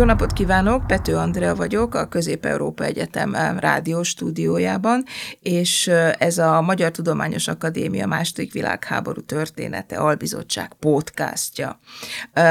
Jó napot kívánok, Pető Andrea vagyok, a Közép-Európa Egyetem rádió stúdiójában, és ez a Magyar Tudományos Akadémia második világháború története albizottság podcastja.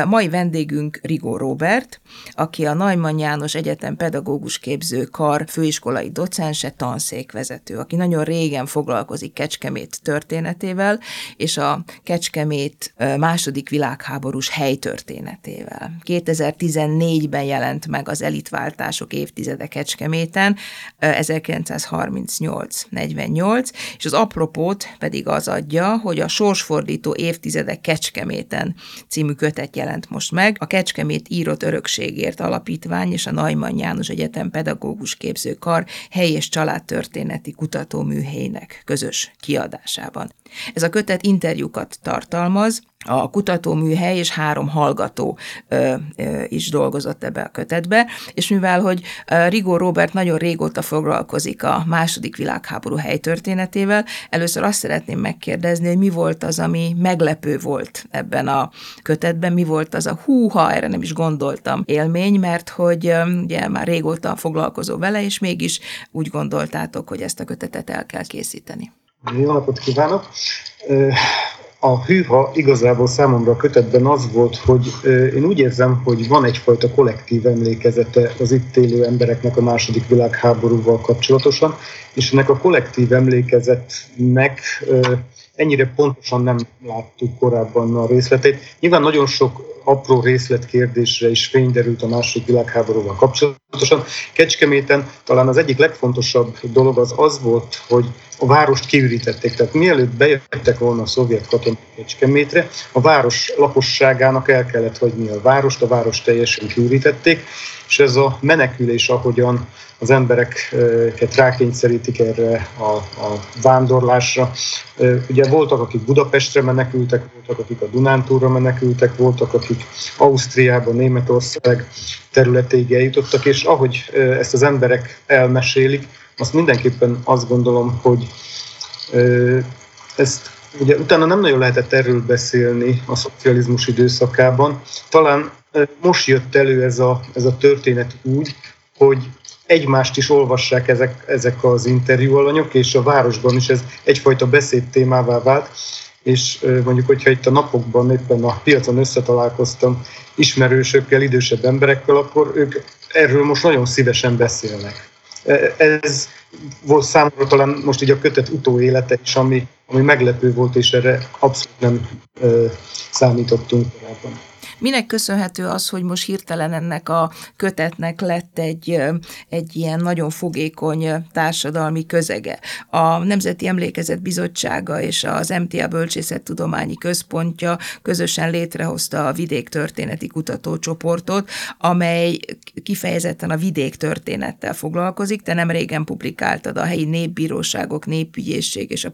Mai vendégünk Rigó Robert, aki a Najman János Egyetem pedagógus képző kar főiskolai docense, tanszékvezető, aki nagyon régen foglalkozik Kecskemét történetével, és a Kecskemét második világháborús helytörténetével. 2014-ben jelent meg az elitváltások évtizede Kecskeméten, 1938-48, és az apropót pedig az adja, hogy a sorsfordító évtizedek Kecskeméten című kötet jelent most meg. A Kecskemét írott örökségért alapítvány és a Najman János Egyetem pedagógus képzőkar hely és családtörténeti kutatóműhelynek közös kiadásában. Ez a kötet interjúkat tartalmaz, a kutatóműhely és három hallgató ö, ö, is dolgozott ebbe a kötetbe, és mivel, hogy Rigó Robert nagyon régóta foglalkozik a második világháború helytörténetével, először azt szeretném megkérdezni, hogy mi volt az, ami meglepő volt ebben a kötetben, mi volt az a húha, erre nem is gondoltam élmény, mert hogy ugye már régóta foglalkozó vele, és mégis úgy gondoltátok, hogy ezt a kötetet el kell készíteni. Jó napot kívánok! A hűha igazából számomra a kötetben az volt, hogy én úgy érzem, hogy van egyfajta kollektív emlékezete az itt élő embereknek a második világháborúval kapcsolatosan, és ennek a kollektív emlékezetnek ennyire pontosan nem láttuk korábban a részletét. Nyilván nagyon sok apró részletkérdésre is fényderült a második világháborúval kapcsolatosan. Kecskeméten talán az egyik legfontosabb dolog az az volt, hogy a várost kiürítették. Tehát mielőtt bejöttek volna a szovjet katonák Kecskemétre, a város lakosságának el kellett hagyni a várost, a várost teljesen kiürítették, és ez a menekülés, ahogyan az embereket rákényszerítik erre a, a vándorlásra. Ugye voltak, akik Budapestre menekültek, voltak, akik a Dunántúra menekültek, voltak, akik Ausztriába, Németország területéig eljutottak, és ahogy ezt az emberek elmesélik, azt mindenképpen azt gondolom, hogy ezt ugye utána nem nagyon lehetett erről beszélni a szocializmus időszakában. Talán most jött elő ez a, ez a történet úgy, hogy egymást is olvassák ezek, ezek az interjúalanyok, és a városban is ez egyfajta beszédtémává vált, és mondjuk, hogyha itt a napokban éppen a piacon összetalálkoztam ismerősökkel, idősebb emberekkel, akkor ők erről most nagyon szívesen beszélnek. Ez volt számomra talán most így a kötet utóélete is, ami, ami meglepő volt, és erre abszolút nem ö, számítottunk korábban. Minek köszönhető az, hogy most hirtelen ennek a kötetnek lett egy, egy ilyen nagyon fogékony társadalmi közege? A Nemzeti Emlékezet Bizottsága és az MTA Bölcsészettudományi Központja közösen létrehozta a vidéktörténeti kutatócsoportot, amely kifejezetten a vidék történettel foglalkozik. Te nem régen publikáltad a helyi népbíróságok, népügyészség és a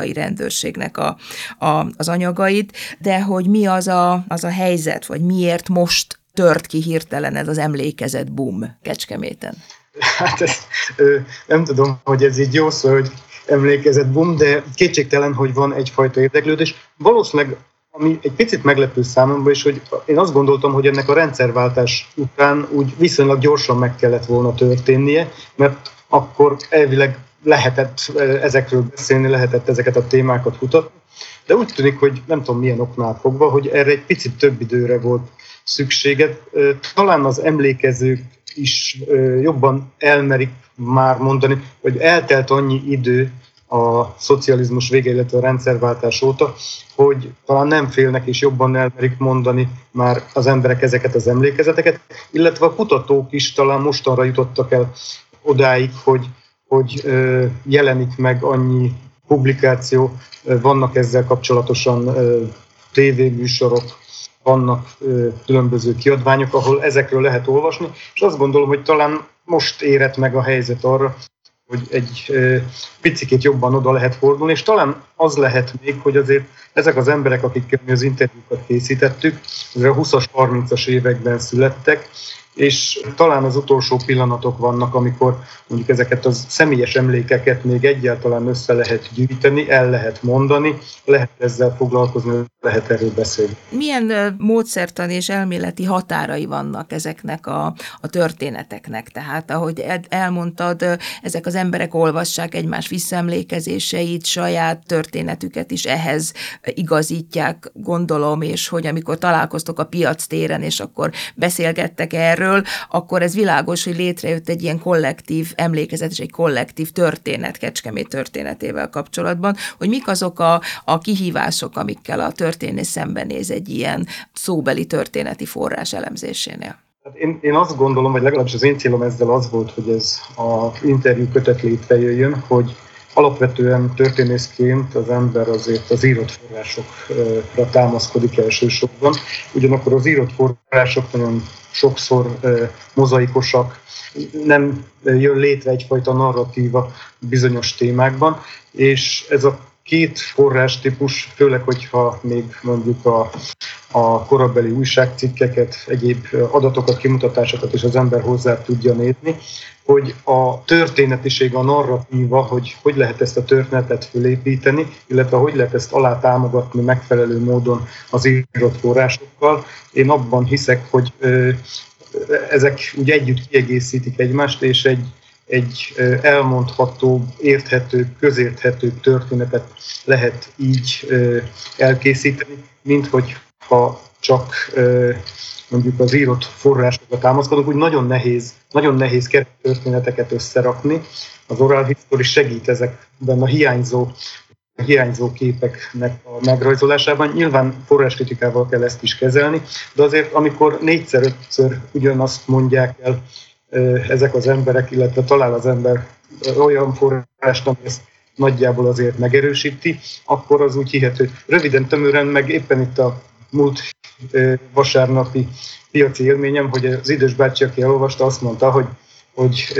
politikai rendőrségnek a, a, az anyagait, de hogy mi az a, az a helyzet, vagy miért most tört ki hirtelen ez az emlékezet boom Kecskeméten? Hát ezt, nem tudom, hogy ez így jó szó, hogy emlékezett boom, de kétségtelen, hogy van egyfajta érdeklődés. Valószínűleg ami egy picit meglepő számomra is, hogy én azt gondoltam, hogy ennek a rendszerváltás után úgy viszonylag gyorsan meg kellett volna történnie, mert akkor elvileg lehetett ezekről beszélni, lehetett ezeket a témákat kutatni. De úgy tűnik, hogy nem tudom milyen oknál fogva, hogy erre egy picit több időre volt szükséged. Talán az emlékezők is jobban elmerik már mondani, hogy eltelt annyi idő a szocializmus vége, illetve a rendszerváltás óta, hogy talán nem félnek és jobban elmerik mondani már az emberek ezeket az emlékezeteket, illetve a kutatók is talán mostanra jutottak el odáig, hogy, hogy jelenik meg annyi publikáció, vannak ezzel kapcsolatosan tévéműsorok, vannak különböző kiadványok, ahol ezekről lehet olvasni, és azt gondolom, hogy talán most érett meg a helyzet arra, hogy egy picit jobban oda lehet fordulni, és talán az lehet még, hogy azért ezek az emberek, akikkel mi az interjúkat készítettük, ezek a 20-as, 30-as években születtek, és talán az utolsó pillanatok vannak, amikor mondjuk ezeket a személyes emlékeket még egyáltalán össze lehet gyűjteni, el lehet mondani, lehet ezzel foglalkozni, lehet erről beszélni. Milyen módszertan és elméleti határai vannak ezeknek a, a történeteknek? Tehát, ahogy elmondtad, ezek az emberek olvassák egymás visszaemlékezéseit, saját történetüket is ehhez igazítják, gondolom, és hogy amikor találkoztok a piac téren, és akkor beszélgettek erről, akkor ez világos, hogy létrejött egy ilyen kollektív emlékezet és egy kollektív történet Kecskemét történetével kapcsolatban, hogy mik azok a, a kihívások, amikkel a történész szembenéz egy ilyen szóbeli történeti forrás elemzésénél. Hát én, én azt gondolom, vagy legalábbis az én célom ezzel az volt, hogy ez az interjú kötet létrejöjjön, hogy alapvetően történészként az ember azért az írott forrásokra támaszkodik elsősorban. Ugyanakkor az írott források nagyon sokszor mozaikosak, nem jön létre egyfajta narratíva bizonyos témákban, és ez a két forrástípus, főleg, hogyha még mondjuk a, a korabeli újságcikkeket, egyéb adatokat, kimutatásokat is az ember hozzá tudja nézni, hogy a történetiség, a narratíva, hogy hogy lehet ezt a történetet fölépíteni, illetve hogy lehet ezt alátámogatni megfelelő módon az írott forrásokkal. Én abban hiszek, hogy ezek úgy együtt kiegészítik egymást, és egy, egy elmondható, érthető, közérthető történetet lehet így elkészíteni, mint hogy ha csak mondjuk az írott forrásokat támaszkodunk, úgy nagyon nehéz, nagyon nehéz történeteket összerakni. Az oral history segít ezekben a hiányzó hiányzó képeknek a megrajzolásában. Nyilván forráskritikával kell ezt is kezelni, de azért amikor négyszer-ötször ugyanazt mondják el ezek az emberek, illetve talál az ember olyan forrást, ami ezt nagyjából azért megerősíti, akkor az úgy hihető. Röviden, tömören, meg éppen itt a múlt vasárnapi piaci élményem, hogy az idős bácsi, aki elolvasta, azt mondta, hogy hogy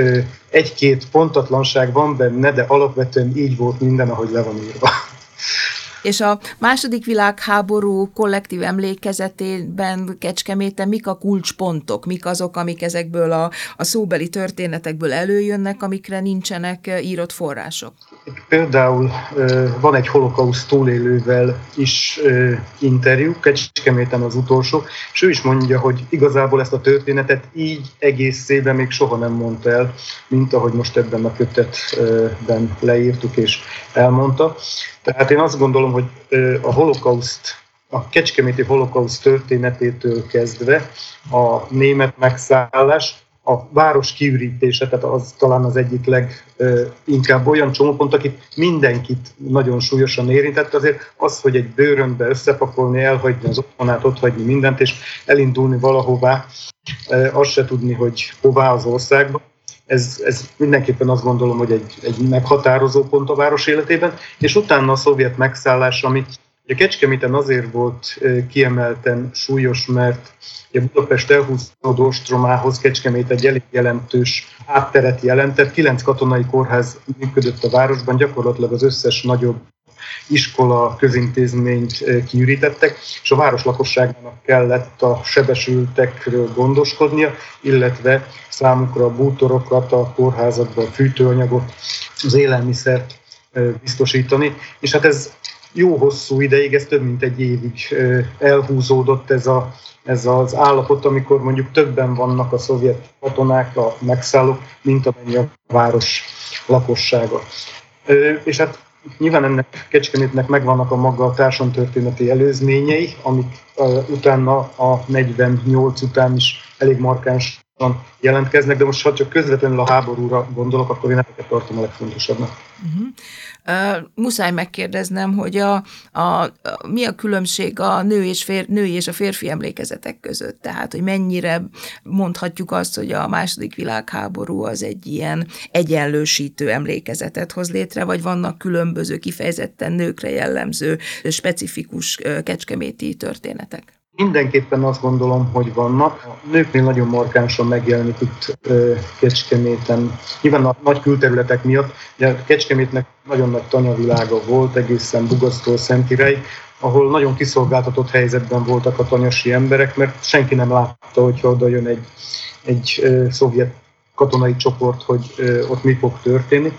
egy-két pontatlanság van benne, de alapvetően így volt minden, ahogy le van írva. És a második világháború kollektív emlékezetében Kecskeméten mik a kulcspontok, mik azok, amik ezekből a, a szóbeli történetekből előjönnek, amikre nincsenek írott források? Például van egy holokauszt túlélővel is interjú, Kecskeméten az utolsó, és ő is mondja, hogy igazából ezt a történetet így egészében még soha nem mondta el, mint ahogy most ebben a kötetben leírtuk és elmondta. Tehát én azt gondolom, hogy a holokauszt a kecskeméti holokauszt történetétől kezdve a német megszállás, a város kiürítése, tehát az talán az egyik leginkább olyan csomópont, akit mindenkit nagyon súlyosan érintett, azért az, hogy egy bőrönbe összepakolni, elhagyni az otthonát, ott hagyni mindent, és elindulni valahová, azt se tudni, hogy hová az országba. Ez, ez mindenképpen azt gondolom, hogy egy, egy meghatározó pont a város életében, és utána a szovjet megszállás, ami a Kecskeméten azért volt kiemelten súlyos, mert a Budapest elhúzódó ostromához Kecskemét egy elég jelentős átteret jelentett. Kilenc katonai kórház működött a városban, gyakorlatilag az összes nagyobb iskola, közintézményt kiürítettek, és a város lakosságának kellett a sebesültekről gondoskodnia, illetve számukra a bútorokat, a kórházakban a fűtőanyagot, az élelmiszert biztosítani. És hát ez jó hosszú ideig, ez több mint egy évig elhúzódott ez, a, ez az állapot, amikor mondjuk többen vannak a szovjet katonák, a megszállók, mint amennyi a város lakossága. És hát nyilván ennek Kecskemétnek megvannak a maga társadalomtörténeti előzményei, amik utána a 48 után is elég markáns jelentkeznek, de most ha csak közvetlenül a háborúra gondolok, akkor én ezeket tartom a legfontosabbnak. Uh-huh. Uh, muszáj megkérdeznem, hogy a, a, a, mi a különbség a nő és, fér, női és a férfi emlékezetek között? Tehát, hogy mennyire mondhatjuk azt, hogy a második világháború az egy ilyen egyenlősítő emlékezetet hoz létre, vagy vannak különböző, kifejezetten nőkre jellemző, specifikus kecskeméti történetek? Mindenképpen azt gondolom, hogy vannak. A nőknél nagyon markánsan megjelenik itt Kecskeméten. Nyilván a nagy külterületek miatt, de Kecskemétnek nagyon nagy tanyavilága volt, egészen Bugasztól Szentirej, ahol nagyon kiszolgáltatott helyzetben voltak a tanyasi emberek, mert senki nem látta, hogyha oda jön egy, egy szovjet katonai csoport, hogy ott mi fog történni.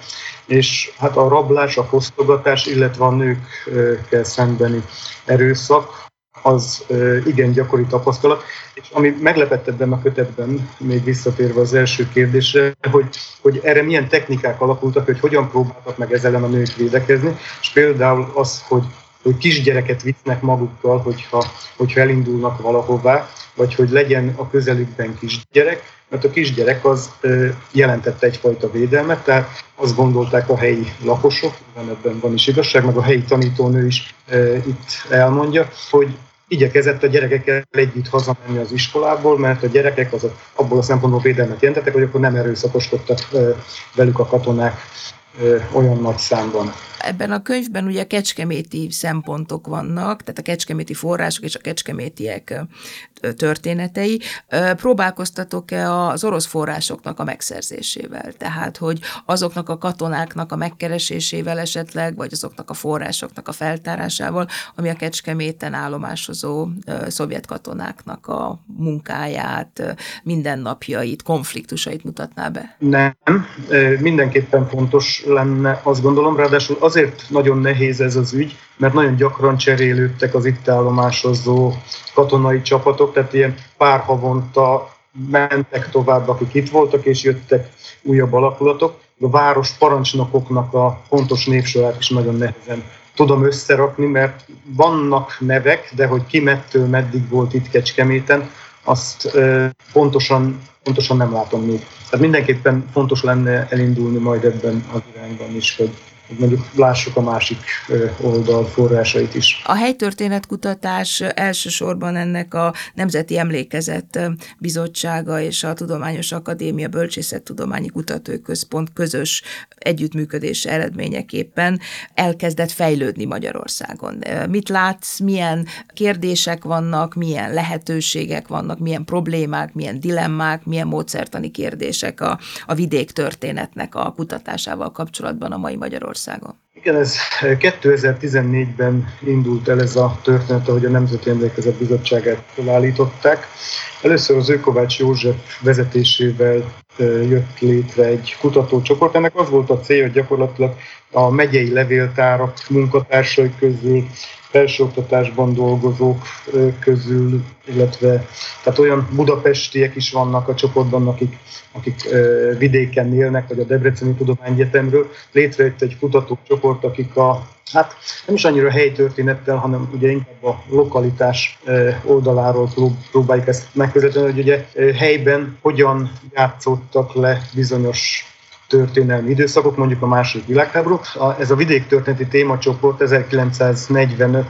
És hát a rablás, a fosztogatás, illetve a nőkkel szembeni erőszak, az igen gyakori tapasztalat. És ami meglepett ebben a kötetben, még visszatérve az első kérdésre, hogy, hogy erre milyen technikák alakultak, hogy hogyan próbáltak meg ezzel a nők védekezni, és például az, hogy hogy kisgyereket visznek magukkal, hogyha, hogyha elindulnak valahová, vagy hogy legyen a közelükben kisgyerek, mert a kisgyerek az jelentette egyfajta védelmet, tehát azt gondolták a helyi lakosok, ebben van is igazság, meg a helyi tanítónő is itt elmondja, hogy igyekezett a gyerekekkel együtt hazamenni az iskolából, mert a gyerekek azok abból a szempontból védelmet jelentettek, hogy akkor nem erőszakoskodtak velük a katonák olyan nagy számban. Ebben a könyvben ugye kecskeméti szempontok vannak, tehát a kecskeméti források és a kecskemétiek történetei. Próbálkoztatok-e az orosz forrásoknak a megszerzésével? Tehát, hogy azoknak a katonáknak a megkeresésével esetleg, vagy azoknak a forrásoknak a feltárásával, ami a kecskeméten állomásozó szovjet katonáknak a munkáját, mindennapjait, konfliktusait mutatná be? Nem, mindenképpen fontos lenne, azt gondolom, ráadásul azért nagyon nehéz ez az ügy, mert nagyon gyakran cserélődtek az itt állomásozó katonai csapatok, tehát ilyen pár havonta mentek tovább, akik itt voltak, és jöttek újabb alakulatok. A város parancsnokoknak a pontos névsorát is nagyon nehezen tudom összerakni, mert vannak nevek, de hogy ki mettől meddig volt itt Kecskeméten, azt pontosan, pontosan nem látom még. Tehát mindenképpen fontos lenne elindulni majd ebben az irányban is, hogy mondjuk lássuk a másik oldal forrásait is. A helytörténetkutatás elsősorban ennek a Nemzeti Emlékezet Bizottsága és a Tudományos Akadémia Bölcsészettudományi Kutatóközpont közös együttműködés eredményeképpen elkezdett fejlődni Magyarországon. Mit látsz, milyen kérdések vannak, milyen lehetőségek vannak, milyen problémák, milyen dilemmák, milyen módszertani kérdések a, a vidék történetnek a kutatásával kapcsolatban a mai Magyarországon? Magyarországon? Igen, ez 2014-ben indult el ez a történet, ahogy a Nemzeti Emlékezet Bizottságát felállították. Először az Őkovács József vezetésével jött létre egy kutatócsoport. Ennek az volt a célja, hogy gyakorlatilag a megyei levéltárak munkatársai közül felsőoktatásban dolgozók közül, illetve tehát olyan budapestiek is vannak a csoportban, akik, akik vidéken élnek, vagy a Debreceni Tudományegyetemről. Létrejött egy kutatócsoport, akik a, hát nem is annyira helytörténettel, hanem ugye inkább a lokalitás oldaláról próbáljuk ezt megközelíteni, hogy ugye helyben hogyan játszottak le bizonyos történelmi időszakok, mondjuk a második világháború. Ez a vidéktörténeti témacsoport 1945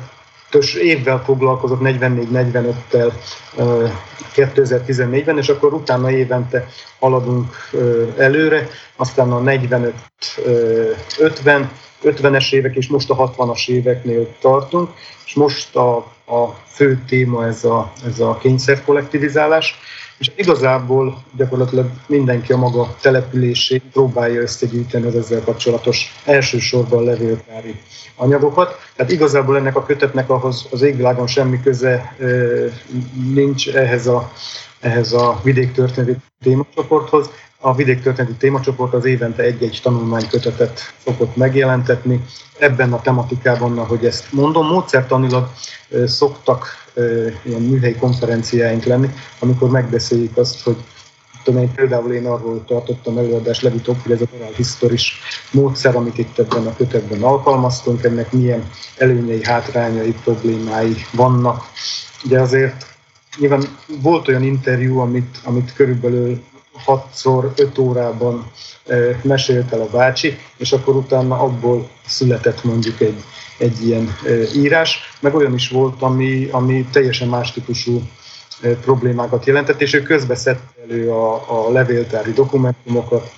ös évvel foglalkozott 44-45-tel 2014-ben, és akkor utána évente haladunk előre, aztán a 45-50, 50-es évek, és most a 60-as éveknél tartunk, és most a, a fő téma ez a, ez a kényszerkollektivizálás és igazából gyakorlatilag mindenki a maga települését próbálja összegyűjteni az ezzel kapcsolatos elsősorban levéltári anyagokat. Tehát igazából ennek a kötetnek ahhoz az égvilágon semmi köze nincs ehhez a, ehhez a vidéktörténeti témacsoporthoz. A vidéktörténeti témacsoport az évente egy-egy tanulmánykötetet szokott megjelentetni. Ebben a tematikában, ahogy ezt mondom, módszertanilag szoktak ilyen műhelyi konferenciáink lenni, amikor megbeszéljük azt, hogy tudom én, például én arról tartottam előadást legutóbb, hogy ez a oral historis módszer, amit itt ebben a kötetben alkalmaztunk, ennek milyen előnyei, hátrányai, problémái vannak. Ugye azért nyilván volt olyan interjú, amit, amit körülbelül 6-szor 5 órában mesélt el a bácsi, és akkor utána abból született mondjuk egy, egy ilyen írás, meg olyan is volt, ami, ami teljesen más típusú problémákat jelentett, és ő közbeszedte elő a, a levéltári dokumentumokat,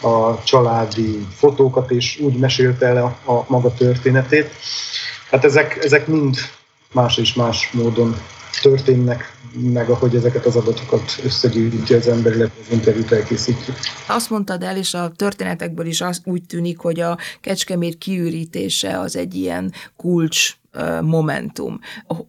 a családi fotókat, és úgy mesélte el a, a maga történetét. Hát ezek, ezek mind más és más módon történnek meg, ahogy ezeket az adatokat összegyűjti az ember, illetve az interjút elkészítjük. Azt mondtad el, és a történetekből is az úgy tűnik, hogy a kecskemét kiürítése az egy ilyen kulcs momentum.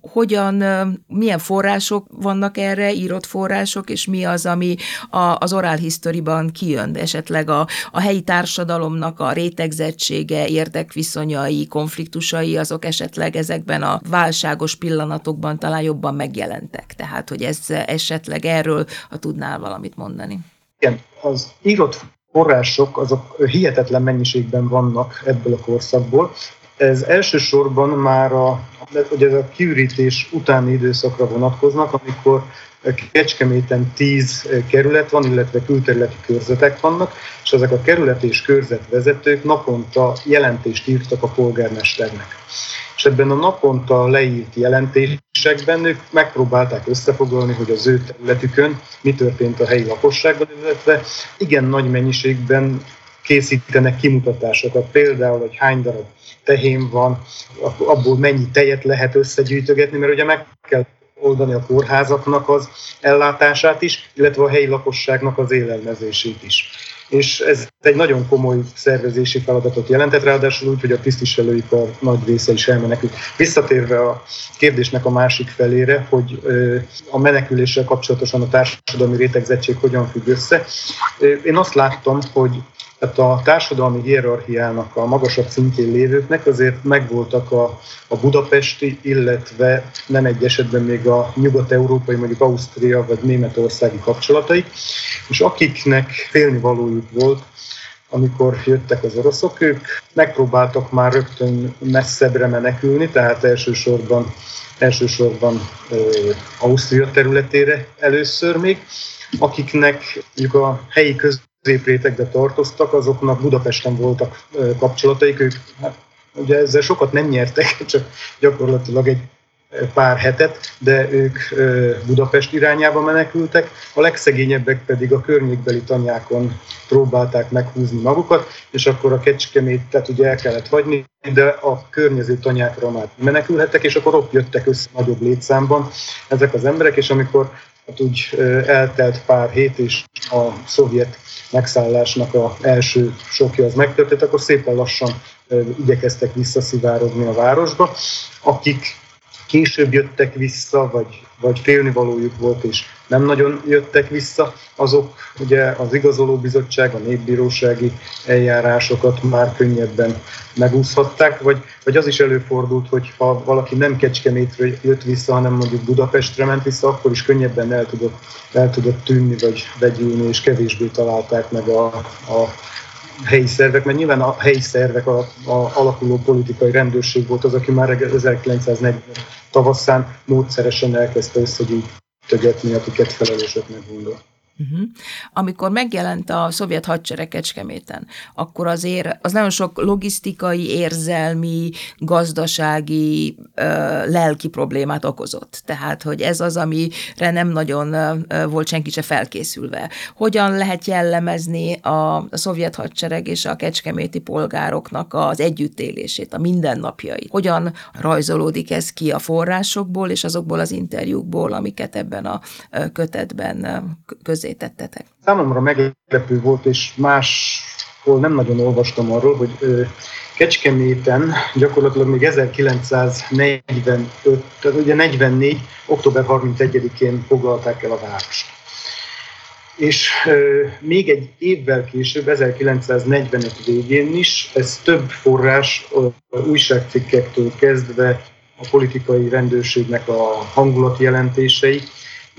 Hogyan, milyen források vannak erre, írott források, és mi az, ami a, az oral historyban kijön, esetleg a, a helyi társadalomnak a rétegzettsége, érdekviszonyai, konfliktusai, azok esetleg ezekben a válságos pillanatokban talán jobban megjelentek. Tehát, hogy ez esetleg erről, ha tudnál valamit mondani. Igen, az írott források azok hihetetlen mennyiségben vannak ebből a korszakból. Ez elsősorban már a, ugye ez a kiürítés utáni időszakra vonatkoznak, amikor Kecskeméten 10 kerület van, illetve külterületi körzetek vannak, és ezek a kerület és körzetvezetők naponta jelentést írtak a polgármesternek. És ebben a naponta leírt jelentésekben ők megpróbálták összefoglalni, hogy az ő területükön mi történt a helyi lakossággal, illetve igen nagy mennyiségben készítenek kimutatásokat, például, hogy hány darab tehén van, abból mennyi tejet lehet összegyűjtögetni, mert ugye meg kell oldani a kórházaknak az ellátását is, illetve a helyi lakosságnak az élelmezését is. És ez egy nagyon komoly szervezési feladatot jelentett, ráadásul úgy, hogy a tisztviselőik a nagy része is elmenekült. Visszatérve a kérdésnek a másik felére, hogy a meneküléssel kapcsolatosan a társadalmi rétegzettség hogyan függ össze. Én azt láttam, hogy tehát a társadalmi hierarchiának a magasabb szintjén lévőknek azért megvoltak a, a budapesti, illetve nem egy esetben még a nyugat-európai, mondjuk Ausztria vagy németországi kapcsolatai, és akiknek félnivalójuk volt, amikor jöttek az oroszok, ők megpróbáltak már rögtön messzebbre menekülni, tehát elsősorban, elsősorban ö, Ausztria területére először még, akiknek mondjuk a helyi köz középrétegbe tartoztak, azoknak Budapesten voltak kapcsolataik, ők hát, ugye ezzel sokat nem nyertek, csak gyakorlatilag egy pár hetet, de ők Budapest irányába menekültek, a legszegényebbek pedig a környékbeli tanyákon próbálták meghúzni magukat, és akkor a kecskemét, tehát ugye el kellett hagyni, de a környező tanyákra már menekülhettek, és akkor ott jöttek össze nagyobb létszámban ezek az emberek, és amikor hát úgy eltelt pár hét, és a szovjet megszállásnak a első sokja az megtörtént, akkor szépen lassan igyekeztek visszaszivárogni a városba. Akik később jöttek vissza, vagy, vagy félnivalójuk volt, és nem nagyon jöttek vissza, azok. Ugye az igazolóbizottság, a népbírósági eljárásokat már könnyebben megúszhatták, vagy, vagy az is előfordult, hogy ha valaki nem Kecskemétre jött vissza, hanem mondjuk Budapestre ment vissza, akkor is könnyebben el tudott, el tudott tűnni, vagy vegyülni, és kevésbé találták meg a, a helyi szervek, mert nyilván a helyi szervek, a, a alakuló politikai rendőrség volt az, aki már 1940 tavaszán módszeresen elkezdte összegyűjtögetni, akiket felelősöknek gondol. Uh-huh. Amikor megjelent a szovjet hadsereg Kecskeméten, akkor azért az nagyon sok logisztikai, érzelmi, gazdasági, lelki problémát okozott. Tehát, hogy ez az, amire nem nagyon volt senki se felkészülve. Hogyan lehet jellemezni a, szovjet hadsereg és a kecskeméti polgároknak az együttélését, a mindennapjait? Hogyan rajzolódik ez ki a forrásokból és azokból az interjúkból, amiket ebben a kötetben közé tettetek? Számomra meglepő volt, és máshol nem nagyon olvastam arról, hogy Kecskeméten gyakorlatilag még 1945, tehát ugye 44. október 31-én foglalták el a várost. És euh, még egy évvel később, 1945 végén is, ez több forrás, újságcikkektől kezdve a politikai rendőrségnek a hangulatjelentései,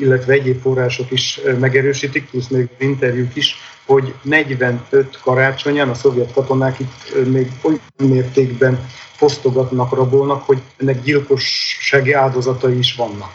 illetve egyéb források is megerősítik, plusz még interjúk is, hogy 45 karácsonyán a szovjet katonák itt még olyan mértékben fosztogatnak, rabolnak, hogy ennek gyilkossági áldozatai is vannak.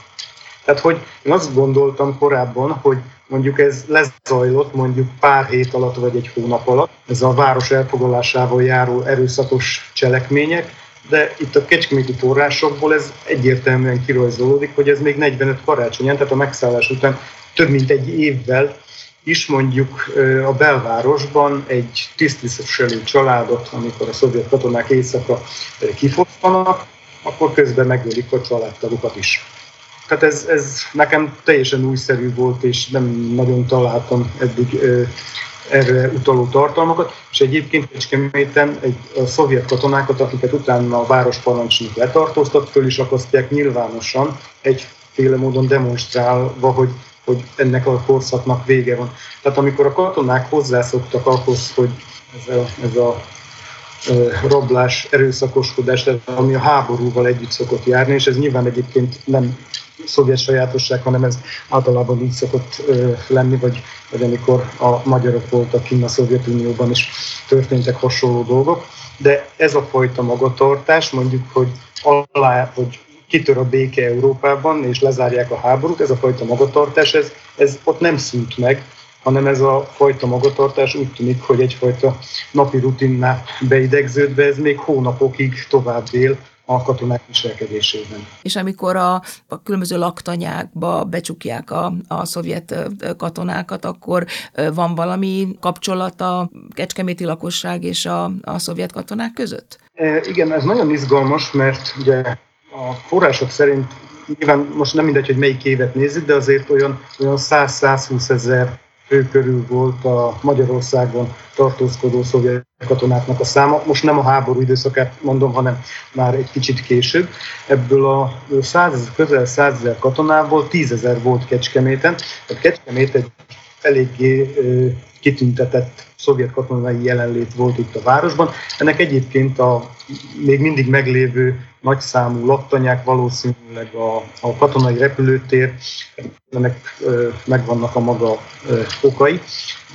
Tehát, hogy én azt gondoltam korábban, hogy mondjuk ez lezajlott mondjuk pár hét alatt vagy egy hónap alatt, ez a város elfoglalásával járó erőszakos cselekmények, de itt a kecskeméti forrásokból ez egyértelműen kirajzolódik, hogy ez még 45 karácsonyán, tehát a megszállás után több mint egy évvel is mondjuk a belvárosban egy tisztviselő családot, amikor a szovjet katonák éjszaka kifosztanak, akkor közben megölik a családtagokat is. Tehát ez, ez nekem teljesen újszerű volt, és nem nagyon találtam eddig erre utaló tartalmakat, és egyébként Kecskeméten egy, a szovjet katonákat, akiket utána a városparancsnok letartóztat, föl is akasztják nyilvánosan, egyféle módon demonstrálva, hogy, hogy ennek a korszaknak vége van. Tehát amikor a katonák hozzászoktak ahhoz, hogy ez a, ez a rablás, erőszakoskodás, ami a háborúval együtt szokott járni, és ez nyilván egyébként nem szovjet sajátosság, hanem ez általában így szokott lenni, vagy, vagy amikor a magyarok voltak kint a Szovjetunióban is történtek hasonló dolgok. De ez a fajta magatartás, mondjuk, hogy alá, hogy kitör a béke Európában, és lezárják a háborút, ez a fajta magatartás, ez, ez ott nem szűnt meg, hanem ez a fajta magatartás úgy tűnik, hogy egyfajta napi rutinná beidegződve, ez még hónapokig tovább él a katonák viselkedésében. És amikor a, a különböző laktanyákba becsukják a, a szovjet katonákat, akkor van valami kapcsolat a kecskeméti lakosság és a, a szovjet katonák között? E, igen, ez nagyon izgalmas, mert ugye a források szerint nyilván most nem mindegy, hogy melyik évet nézzük, de azért olyan, olyan 100-120 ezer fő körül volt a Magyarországon tartózkodó szovjet katonáknak a száma. Most nem a háború időszakát mondom, hanem már egy kicsit később. Ebből a 100, közel 100 ezer katonából 10 ezer volt Kecskeméten. Tehát Kecskemét egy eléggé kitüntetett szovjet katonai jelenlét volt itt a városban. Ennek egyébként a még mindig meglévő nagyszámú laktanyák, valószínűleg a, a katonai repülőtér, ennek megvannak a maga okai,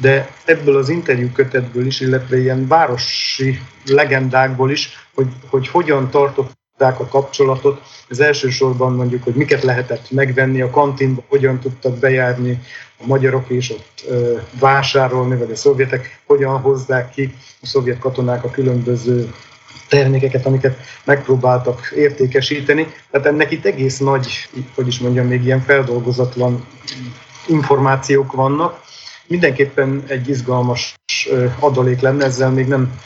de ebből az interjú kötetből is, illetve ilyen városi legendákból is, hogy, hogy hogyan tartott a kapcsolatot. Ez elsősorban mondjuk, hogy miket lehetett megvenni a kantinba, hogyan tudtak bejárni a magyarok és ott ö, vásárolni, vagy a szovjetek, hogyan hozzák ki a szovjet katonák a különböző termékeket, amiket megpróbáltak értékesíteni. Tehát ennek itt egész nagy, hogy is mondjam, még ilyen feldolgozatlan információk vannak. Mindenképpen egy izgalmas adalék lenne, ezzel még nem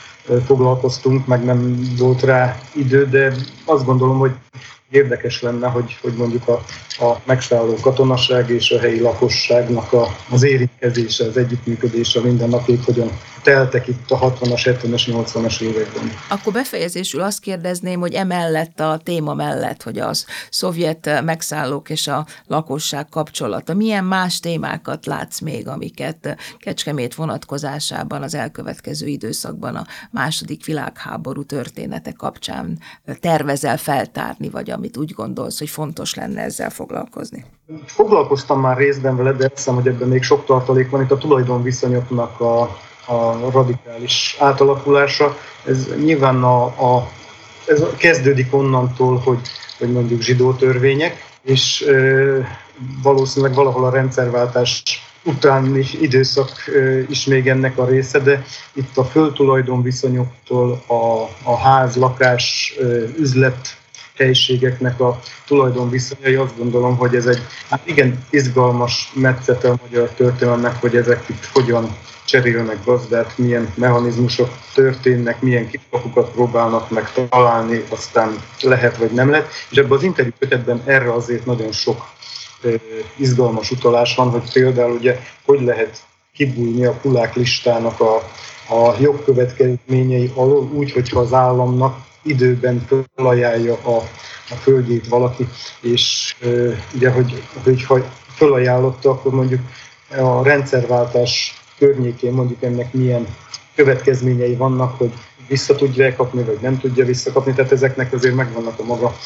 foglalkoztunk, meg nem volt rá idő, de azt gondolom, hogy érdekes lenne, hogy, hogy mondjuk a, a megszálló katonaság és a helyi lakosságnak a, az érintkezése, az együttműködése minden napig hogyan teltek itt a 60-as, 70-es, 80-as években. Akkor befejezésül azt kérdezném, hogy emellett a téma mellett, hogy az szovjet megszállók és a lakosság kapcsolata, milyen más témákat látsz még, amiket Kecskemét vonatkozásában az elkövetkező időszakban a második világháború története kapcsán tervezel feltárni, vagy amit úgy gondolsz, hogy fontos lenne ezzel foglalkozni? Foglalkoztam már részben vele, de hiszem, hogy ebben még sok tartalék van. Itt a tulajdonviszonyoknak a, a radikális átalakulása. Ez nyilván a, a, ez kezdődik onnantól, hogy, hogy mondjuk zsidó törvények, és e, valószínűleg valahol a rendszerváltás utáni időszak is még ennek a része, de itt a földtulajdon viszonyoktól a, a ház, lakás, üzlet helyiségeknek a tulajdon viszonyai, azt gondolom, hogy ez egy hát igen izgalmas metszete a magyar történelemnek, hogy ezek itt hogyan cserélnek gazdát, milyen mechanizmusok történnek, milyen kiskapukat próbálnak meg találni, aztán lehet vagy nem lehet. És ebben az interjú kötetben erre azért nagyon sok izgalmas utalás van, hogy például ugye hogy lehet kibújni a kulák listának a, a jogkövetkezményei alól, úgy, hogyha az államnak időben felajánlja a, a földjét valaki, és ugye, hogy, hogy ha felajánlotta, akkor mondjuk a rendszerváltás környékén mondjuk ennek milyen következményei vannak, hogy vissza tudja kapni, vagy nem tudja visszakapni, tehát ezeknek azért megvannak a maga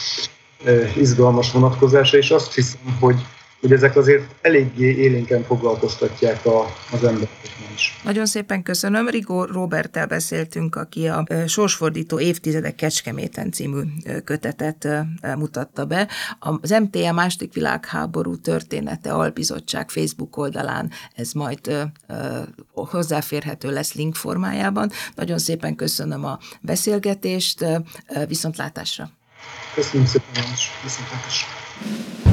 izgalmas vonatkozása, és azt hiszem, hogy hogy ezek azért eléggé élénken foglalkoztatják a, az embereket is. Nagyon szépen köszönöm. Rigó Roberttel beszéltünk, aki a Sorsfordító évtizedek Kecskeméten című kötetet mutatta be. Az MTA második világháború története albizottság Facebook oldalán ez majd hozzáférhető lesz link formájában. Nagyon szépen köszönöm a beszélgetést, viszontlátásra! Köszönöm szépen, viszontlátásra!